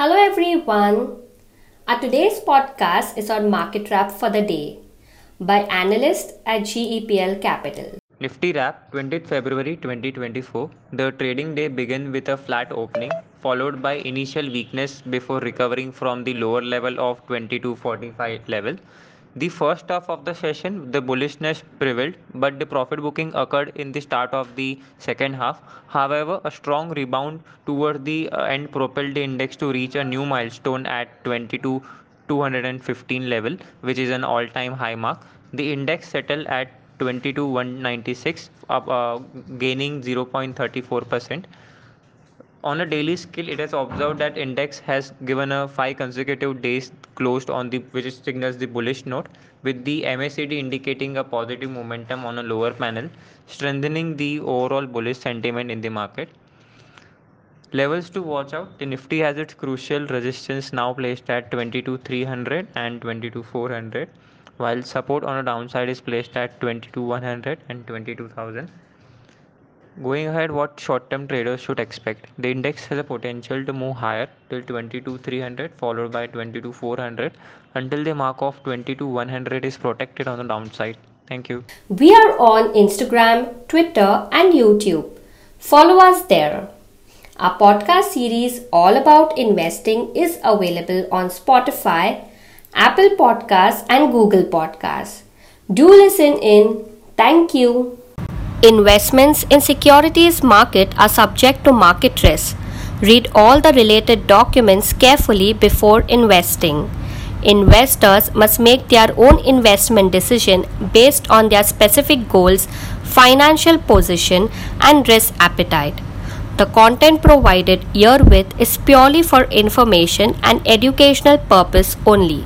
Hello everyone. Our today's podcast is on market wrap for the day by analyst at GEPL Capital. Nifty wrap 20th February 2024. The trading day began with a flat opening followed by initial weakness before recovering from the lower level of 2245 level. The first half of the session, the bullishness prevailed, but the profit booking occurred in the start of the second half. However, a strong rebound toward the uh, end propelled the index to reach a new milestone at 22 215 level, which is an all-time high mark. The index settled at 22,196, up, uh, gaining 0.34 percent on a daily scale it has observed that index has given a five consecutive days closed on the which signals the bullish note with the MACD indicating a positive momentum on a lower panel strengthening the overall bullish sentiment in the market. Levels to watch out the nifty has its crucial resistance now placed at 22300 and 22400 while support on a downside is placed at 22100 and 22000 Going ahead, what short-term traders should expect? The index has a potential to move higher till 22,300 followed by 22,400 until the mark of 22,100 is protected on the downside. Thank you. We are on Instagram, Twitter and YouTube. Follow us there. Our podcast series all about investing is available on Spotify, Apple Podcasts and Google Podcasts. Do listen in. Thank you. Investments in securities market are subject to market risk. Read all the related documents carefully before investing. Investors must make their own investment decision based on their specific goals, financial position, and risk appetite. The content provided herewith is purely for information and educational purpose only.